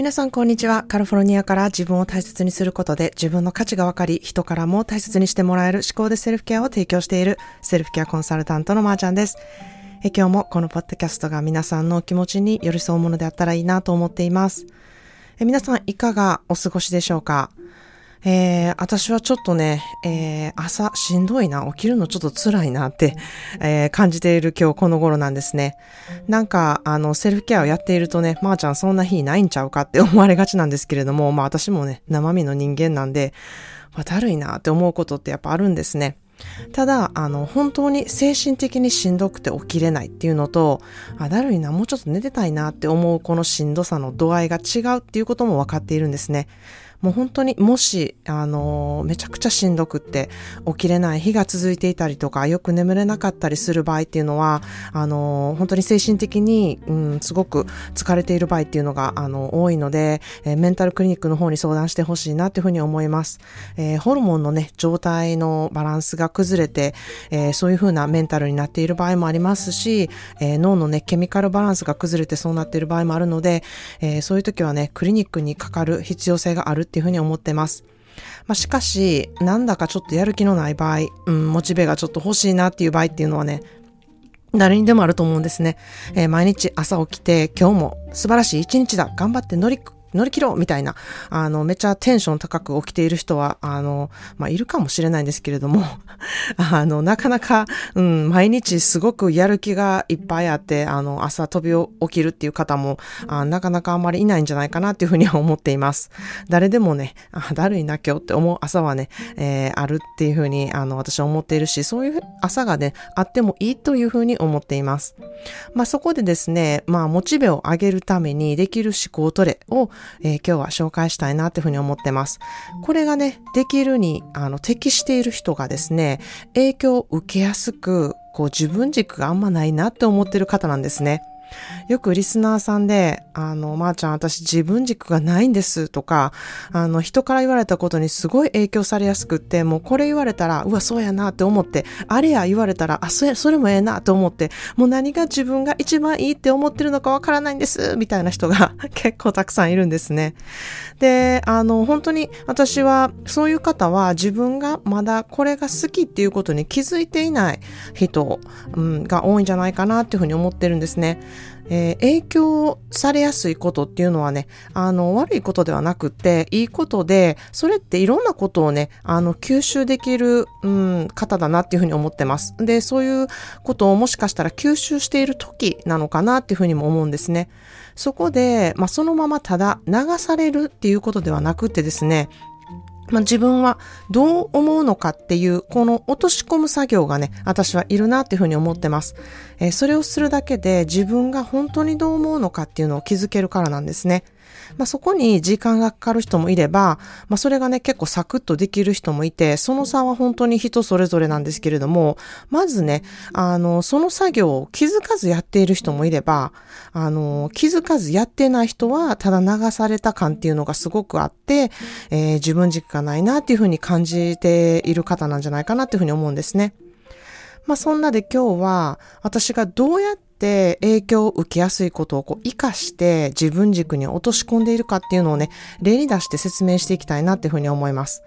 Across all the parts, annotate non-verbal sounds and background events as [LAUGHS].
皆さんこんにちは。カルフォルニアから自分を大切にすることで自分の価値が分かり、人からも大切にしてもらえる思考でセルフケアを提供しているセルフケアコンサルタントのまーちゃんです。え今日もこのポッドキャストが皆さんのお気持ちに寄り添うものであったらいいなと思っています。え皆さんいかがお過ごしでしょうか？えー、私はちょっとね、えー、朝しんどいな、起きるのちょっと辛いなって、えー、感じている今日この頃なんですね。なんか、あの、セルフケアをやっているとね、まー、あ、ちゃんそんな日ないんちゃうかって思われがちなんですけれども、まあ私もね、生身の人間なんで、まあ、だるいなって思うことってやっぱあるんですね。ただ、あの、本当に精神的にしんどくて起きれないっていうのと、あ、だるいな、もうちょっと寝てたいなって思うこのしんどさの度合いが違うっていうことも分かっているんですね。もう本当にもし、あの、めちゃくちゃしんどくって起きれない日が続いていたりとか、よく眠れなかったりする場合っていうのは、あの、本当に精神的に、うん、すごく疲れている場合っていうのが、あの、多いので、えー、メンタルクリニックの方に相談してほしいなっていうふうに思います。えー、ホルモンのね、状態のバランスが崩れて、えー、そういうふうなメンタルになっている場合もありますし、え脳のね、ケミカルバランスが崩れてそうなっている場合もあるので、えそういう時はね、クリニックにかかる必要性があるっていうふうに思ってます。まあ、しかし、なんだかちょっとやる気のない場合、うん、モチベがちょっと欲しいなっていう場合っていうのはね、誰にでもあると思うんですね。えー、毎日朝起きて、今日も素晴らしい一日だ。頑張って乗り乗り切ろうみたいな、あの、めちゃテンション高く起きている人は、あの、まあ、いるかもしれないんですけれども、[LAUGHS] あの、なかなか、うん、毎日すごくやる気がいっぱいあって、あの、朝飛び起きるっていう方も、あなかなかあんまりいないんじゃないかなっていうふうには思っています。誰でもね、あだるいな今日って思う朝はね、えー、あるっていうふうに、あの、私は思っているし、そういう朝がね、あってもいいというふうに思っています。まあ、そこでですね、まあ、モチベを上げるためにできる思考トレを、えー、今日は紹介したいなというふうに思ってます。これがね、できるに、あの、適している人がですね、影響を受けやすく、こう自分軸があんまないなって思ってる方なんですね。よくリスナーさんで、あの、まー、あ、ちゃん私自分軸がないんですとか、あの、人から言われたことにすごい影響されやすくって、もうこれ言われたら、うわ、そうやなって思って、あれや言われたら、あ、それ、それもええなと思って、もう何が自分が一番いいって思ってるのかわからないんです、みたいな人が [LAUGHS] 結構たくさんいるんですね。で、あの、本当に私は、そういう方は自分がまだこれが好きっていうことに気づいていない人、うん、が多いんじゃないかなっていうふうに思ってるんですね。えー、影響されやすいことっていうのはね、あの、悪いことではなくて、いいことで、それっていろんなことをね、あの、吸収できる、うん、方だなっていうふうに思ってます。で、そういうことをもしかしたら吸収している時なのかなっていうふうにも思うんですね。そこで、まあ、そのままただ流されるっていうことではなくてですね、まあ、自分はどう思うのかっていう、この落とし込む作業がね、私はいるなっていうふうに思ってます。えー、それをするだけで自分が本当にどう思うのかっていうのを気づけるからなんですね。まあ、そこに時間がかかる人もいれば、まあ、それがね、結構サクッとできる人もいて、その差は本当に人それぞれなんですけれども、まずね、あの、その作業を気づかずやっている人もいれば、あの、気づかずやってない人は、ただ流された感っていうのがすごくあって、えー、自分軸がないなっていうふうに感じている方なんじゃないかなっていうふうに思うんですね。まあそんなで今日は私がどうやってって影響を受けやすいことをこう活かして自分軸に落とし込んでいるかっていうのをね、例に出して説明していきたいなっていうふうに思います。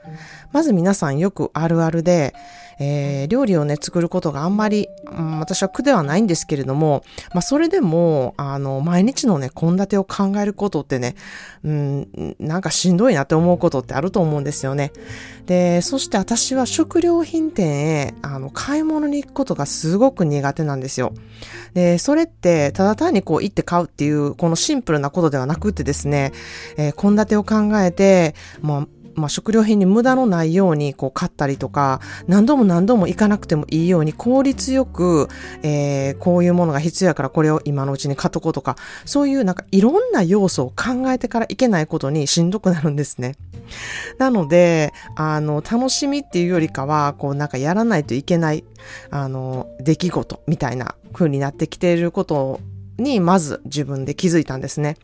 まず皆さんよくあるあるで、えー、料理をね、作ることがあんまり、うん、私は苦ではないんですけれども、まあ、それでも、あの、毎日のね、献立を考えることってね、うん、なんかしんどいなって思うことってあると思うんですよね。で、そして私は食料品店へ、あの、買い物に行くことがすごく苦手なんですよ。で、それって、ただ単にこう行って買うっていう、このシンプルなことではなくてですね、えー、献立を考えて、もう、まあ、食料品に無駄のないようにこう買ったりとか、何度も何度も行かなくてもいいように効率よく、えー、こういうものが必要やからこれを今のうちに買っとこうとか、そういうなんかいろんな要素を考えてからいけないことにしんどくなるんですね。[LAUGHS] なので、あの、楽しみっていうよりかは、こうなんかやらないといけない、あの、出来事みたいな風になってきていることに、まず自分で気づいたんですね。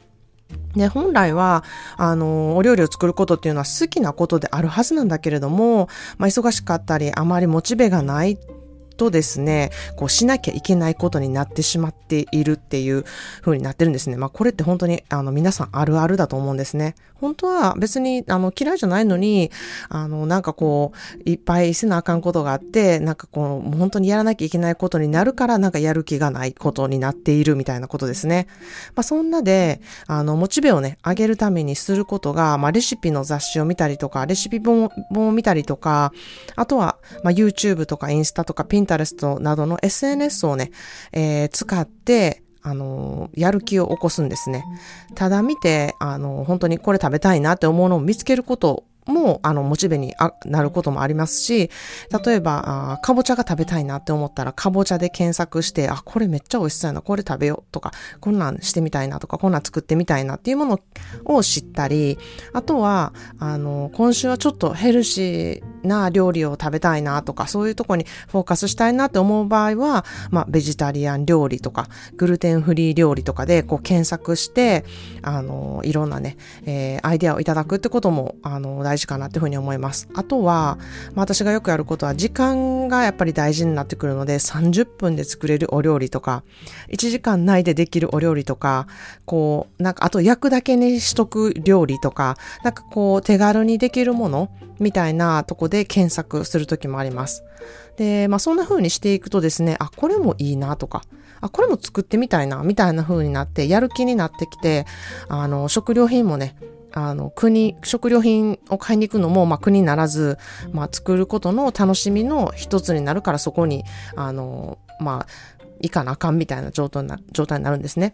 で、本来は、あの、お料理を作ることっていうのは好きなことであるはずなんだけれども、まあ、忙しかったり、あまりモチベがないとですね、こうしなきゃいけないことになってしまっているっていう風になってるんですね。まあこれって本当にあの皆さんあるあるだと思うんですね。本当は別にあの嫌いじゃないのに、あのなんかこういっぱいせなあかんことがあって、なんかこう本当にやらなきゃいけないことになるからなんかやる気がないことになっているみたいなことですね。まあそんなで、あのモチベをね、上げるためにすることが、まあレシピの雑誌を見たりとか、レシピ本を見たりとか、あとは、まあ、YouTube とかインスタとか Pinterest などの SNS をね、えー、使って、あの、やる気を起こすんですね。ただ見て、あの、本当にこれ食べたいなって思うのを見つけることも、あの、モチベになることもありますし、例えば、あかぼちゃが食べたいなって思ったら、かぼちゃで検索して、あ、これめっちゃ美味しそうやな、これ食べようとか、こんなんしてみたいなとか、こんなん作ってみたいなっていうものを知ったり、あとは、あの、今週はちょっとヘルシーな料理を食べたいなとか、そういうとこにフォーカスしたいなって思う場合は、まあ、ベジタリアン料理とか、グルテンフリー料理とかで、こう、検索して、あの、いろんなね、えー、アイデアをいただくってことも、あの、大事かなっていうふうに思います。あとは、まあ、私がよくやることは、時間がやっぱり大事になってくるので、30分で作れるお料理とか、1時間内でできるお料理とか、こう、なんか、あと焼くだけにしとく料理とか、なんかこう、手軽にできるものみたいなとこで検索するときもあります。で、まあそんな風にしていくとですね、あ、これもいいなとか、あ、これも作ってみたいな、みたいな風になって、やる気になってきて、あの、食料品もね、あの、国、食料品を買いに行くのも、まあ、国ならず、まあ、作ることの楽しみの一つになるから、そこに、あの、まあ、いかなあかんみたいな状態な、状態になるんですね。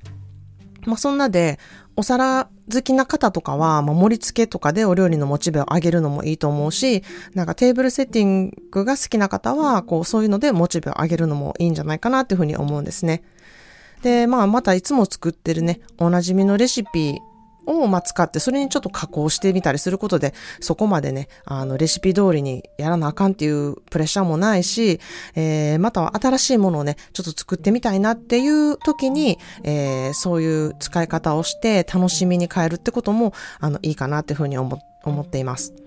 まあ、そんなで、お皿好きな方とかは、まあ、盛り付けとかでお料理のモチベを上げるのもいいと思うし、なんかテーブルセッティングが好きな方は、こう、そういうのでモチベを上げるのもいいんじゃないかなっていうふうに思うんですね。で、まあ、またいつも作ってるね、おなじみのレシピを、ま、使って、それにちょっと加工してみたりすることで、そこまでね、あの、レシピ通りにやらなあかんっていうプレッシャーもないし、えー、または新しいものをね、ちょっと作ってみたいなっていう時に、えー、そういう使い方をして楽しみに変えるってことも、あの、いいかなっていうふうに思っています。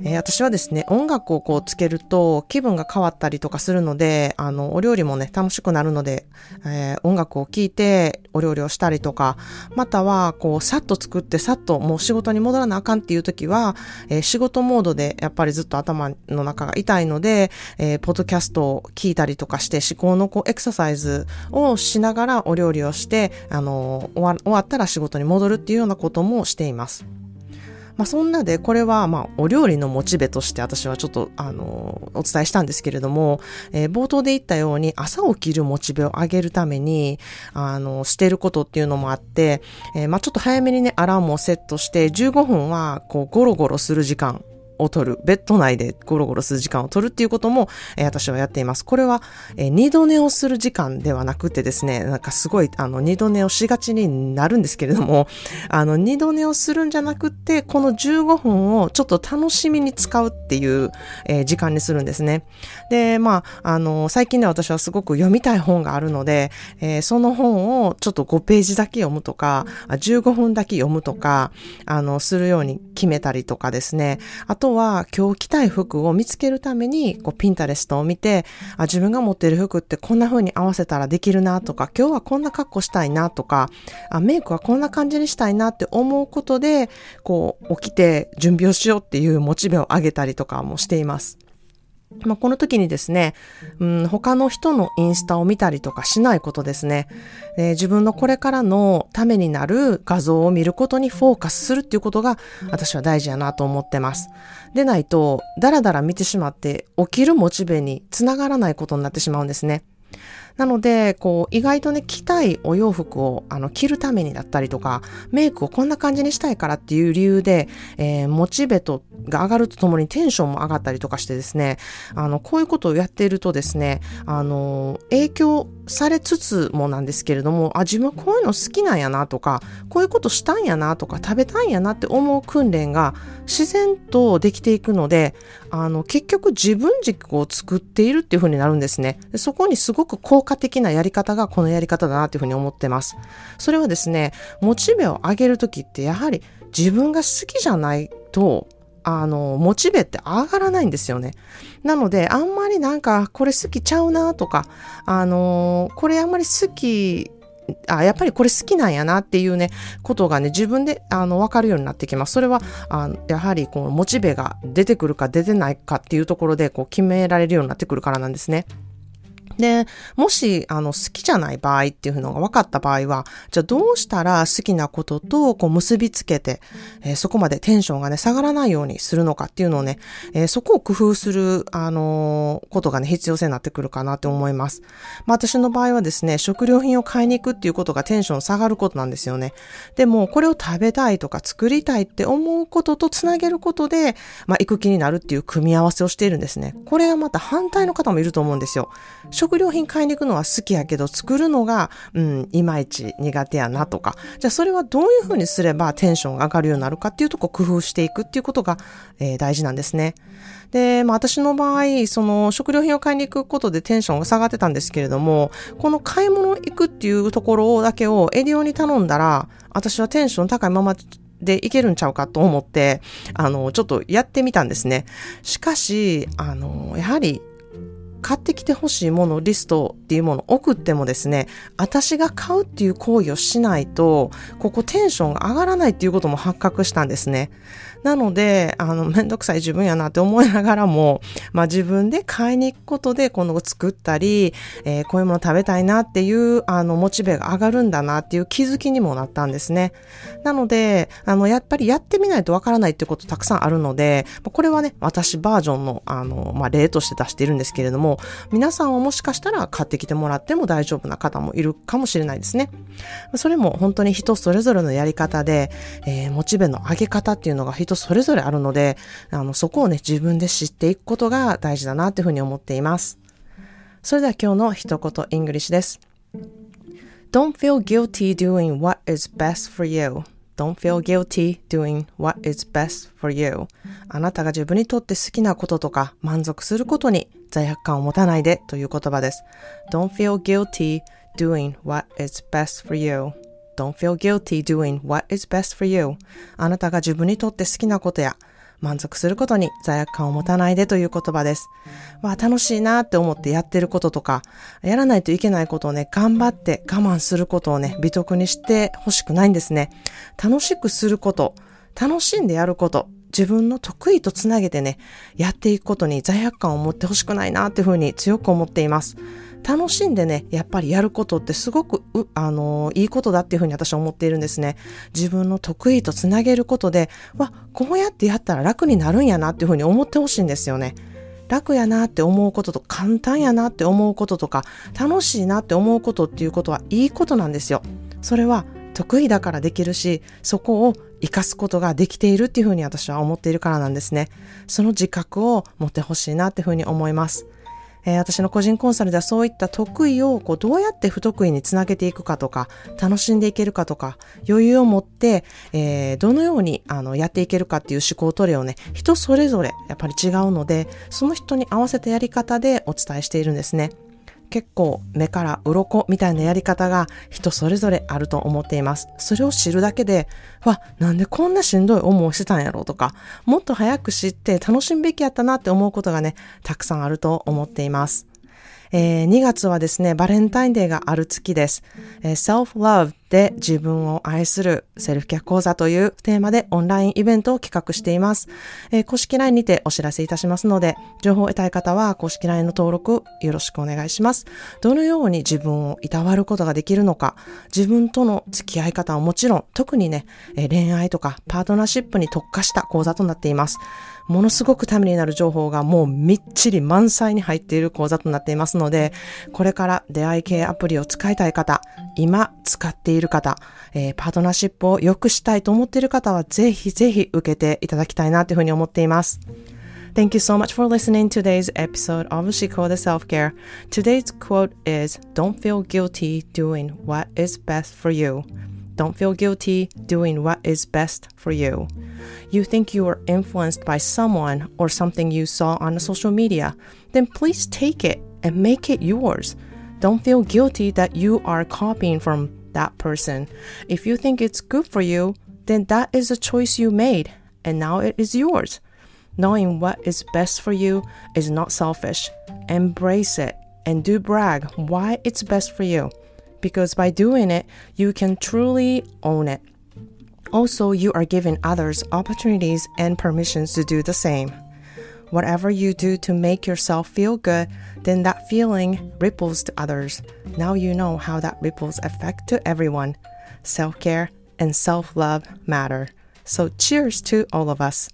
えー、私はですね、音楽をこうつけると気分が変わったりとかするので、あの、お料理もね、楽しくなるので、えー、音楽を聴いてお料理をしたりとか、または、こう、さっと作ってさっともう仕事に戻らなあかんっていう時は、えー、仕事モードでやっぱりずっと頭の中が痛いので、え、ポッドキャストを聞いたりとかして思考のこう、エクササイズをしながらお料理をして、あの、終わ終わったら仕事に戻るっていうようなこともしています。まあ、そんなで、これは、まあ、お料理のモチベとして私はちょっと、あの、お伝えしたんですけれども、えー、冒頭で言ったように、朝起きるモチベを上げるために、あの、してることっていうのもあって、えー、まあ、ちょっと早めにね、アラームをセットして、15分は、こう、ゴロゴロする時間。を取る、ベッド内でゴロゴロする時間を取るっていうことも、えー、私はやっています。これは、えー、二度寝をする時間ではなくてですね、なんかすごい、あの、二度寝をしがちになるんですけれども、あの、二度寝をするんじゃなくて、この15分をちょっと楽しみに使うっていう、えー、時間にするんですね。で、まあ、あの、最近では私はすごく読みたい本があるので、えー、その本をちょっと5ページだけ読むとか、15分だけ読むとか、あの、するように決めたりとかですね。あととは今日着たい服を見つけるためにこうピンタレストを見てあ自分が持っている服ってこんな風に合わせたらできるなとか今日はこんな格好したいなとかあメイクはこんな感じにしたいなって思うことでこう起きて準備をしようっていうモチベを上げたりとかもしています。まあ、この時にですね、うん、他の人のインスタを見たりとかしないことですね、えー、自分のこれからのためになる画像を見ることにフォーカスするっていうことが私は大事やなと思ってます。でないと、だらだら見てしまって起きるモチベにつながらないことになってしまうんですね。なので、こう、意外とね、着たいお洋服を、あの、着るためにだったりとか、メイクをこんな感じにしたいからっていう理由で、えー、モチベと、が上がるとともにテンションも上がったりとかしてですね、あの、こういうことをやっているとですね、あの、影響されつつもなんですけれども、あ、自分こういうの好きなんやなとか、こういうことしたんやなとか、食べたんやなって思う訓練が自然とできていくので、あの、結局自分軸を作っているっていう風になるんですね。そこにすごく効果的なやり方がこのやり方だなっていう風に思ってます。それはですね、モチベを上げるときってやはり自分が好きじゃないとあの、モチベって上がらないんですよね。なので、あんまりなんか、これ好きちゃうなとか、あの、これあんまり好きあ、やっぱりこれ好きなんやなっていうね、ことがね、自分で、あの、わかるようになってきます。それは、あやはり、このモチベが出てくるか出てないかっていうところで、こう、決められるようになってくるからなんですね。で、もし、あの、好きじゃない場合っていうのが分かった場合は、じゃあどうしたら好きなこととこう結びつけて、えー、そこまでテンションがね、下がらないようにするのかっていうのをね、えー、そこを工夫する、あのー、ことがね、必要性になってくるかなって思います。まあ私の場合はですね、食料品を買いに行くっていうことがテンション下がることなんですよね。でも、これを食べたいとか作りたいって思うこととつなげることで、まあ行く気になるっていう組み合わせをしているんですね。これがまた反対の方もいると思うんですよ。食料品買いに行くのは好きやけど、作るのが、うん、いまいち苦手やなとか、じゃあそれはどういうふうにすればテンションが上がるようになるかっていうとこ工夫していくっていうことが、えー、大事なんですね。で、まあ私の場合、その食料品を買いに行くことでテンションが下がってたんですけれども、この買い物行くっていうところだけをエディオに頼んだら、私はテンション高いままでいけるんちゃうかと思って、あの、ちょっとやってみたんですね。しかし、あの、やはり買ってきてほしいものリストっていうものを送ってもですね、私が買うっていう行為をしないと、ここテンションが上がらないっていうことも発覚したんですね。なので、あの、めんどくさい自分やなって思いながらも、まあ自分で買いに行くことで、この作ったり、えー、こういうもの食べたいなっていう、あの、モチベが上がるんだなっていう気づきにもなったんですね。なので、あの、やっぱりやってみないとわからないってことたくさんあるので、これはね、私バージョンの、あの、まあ例として出しているんですけれども、皆さんはもしかしたら買ってきてもらっても大丈夫な方もいるかもしれないですね。それも本当に人それぞれのやり方で、えー、モチベの上げ方っていうのが人それぞれあるので、あの、そこをね、自分で知っていくことが大事だなというふうに思っています。それでは今日の一言 English です。Don't feel guilty doing what is best for you. Don't feel guilty doing what is best for you. あなたが自分にとって好きなこととか満足することに罪悪感を持たないでという言葉です。Don't feel guilty doing what is best for you. Don't feel guilty doing what is best for you. あなたが自分にとって好きなことや満足することに罪悪感を持たないでという言葉です。わあ、楽しいなって思ってやってることとか、やらないといけないことをね、頑張って我慢することをね、美徳にしてほしくないんですね。楽しくすること、楽しんでやること、自分の得意とつなげてね、やっていくことに罪悪感を持ってほしくないなっていうふうに強く思っています。楽しんでね、やっぱりやることってすごく、あのー、いいことだっていうふうに私は思っているんですね。自分の得意とつなげることで、わ、こうやってやったら楽になるんやなっていうふうに思ってほしいんですよね。楽やなって思うことと簡単やなって思うこととか楽しいなって思うことっていうことはいいことなんですよ。それは得意だからできるし、そこを活かすことができているっていうふうに私は思っているからなんですね。その自覚を持ってほしいなっていうふうに思います。えー、私の個人コンサルではそういった得意をこうどうやって不得意につなげていくかとか、楽しんでいけるかとか、余裕を持って、えー、どのようにあのやっていけるかっていう思考トレをね、人それぞれやっぱり違うので、その人に合わせたやり方でお伝えしているんですね。結構目から鱗みたいなやり方が人それぞれあると思っています。それを知るだけで、わ、なんでこんなしんどい思いしてたんやろうとか、もっと早く知って楽しむべきやったなって思うことがね、たくさんあると思っています。えー、2月はですね、バレンタインデーがある月です。えー、self-love で自分を愛するセルフケア講座というテーマでオンラインイベントを企画しています。えー、公式 LINE にてお知らせいたしますので、情報を得たい方は公式 LINE の登録よろしくお願いします。どのように自分をいたわることができるのか、自分との付き合い方はもちろん、特にね、え恋愛とかパートナーシップに特化した講座となっています。ものすごくためになる情報がもうみっちり満載に入っている講座となっていますので、これから出会い系アプリを使いたい方、今使っている方、えー、パートナーシップを良くしたいと思っている方はぜひぜひ受けていただきたいなというふうに思っています。Thank you so much for listening to today's episode of Shiko the Self-Care. Today's quote is, Don't feel guilty doing what is best for you. Don't feel guilty doing what is best for you. You think you are influenced by someone or something you saw on social media, then please take it and make it yours. Don't feel guilty that you are copying from that person. If you think it's good for you, then that is a choice you made, and now it is yours. Knowing what is best for you is not selfish. Embrace it and do brag why it's best for you. Because by doing it, you can truly own it. Also, you are giving others opportunities and permissions to do the same. Whatever you do to make yourself feel good, then that feeling ripples to others. Now you know how that ripples affect to everyone. Self care and self love matter. So cheers to all of us.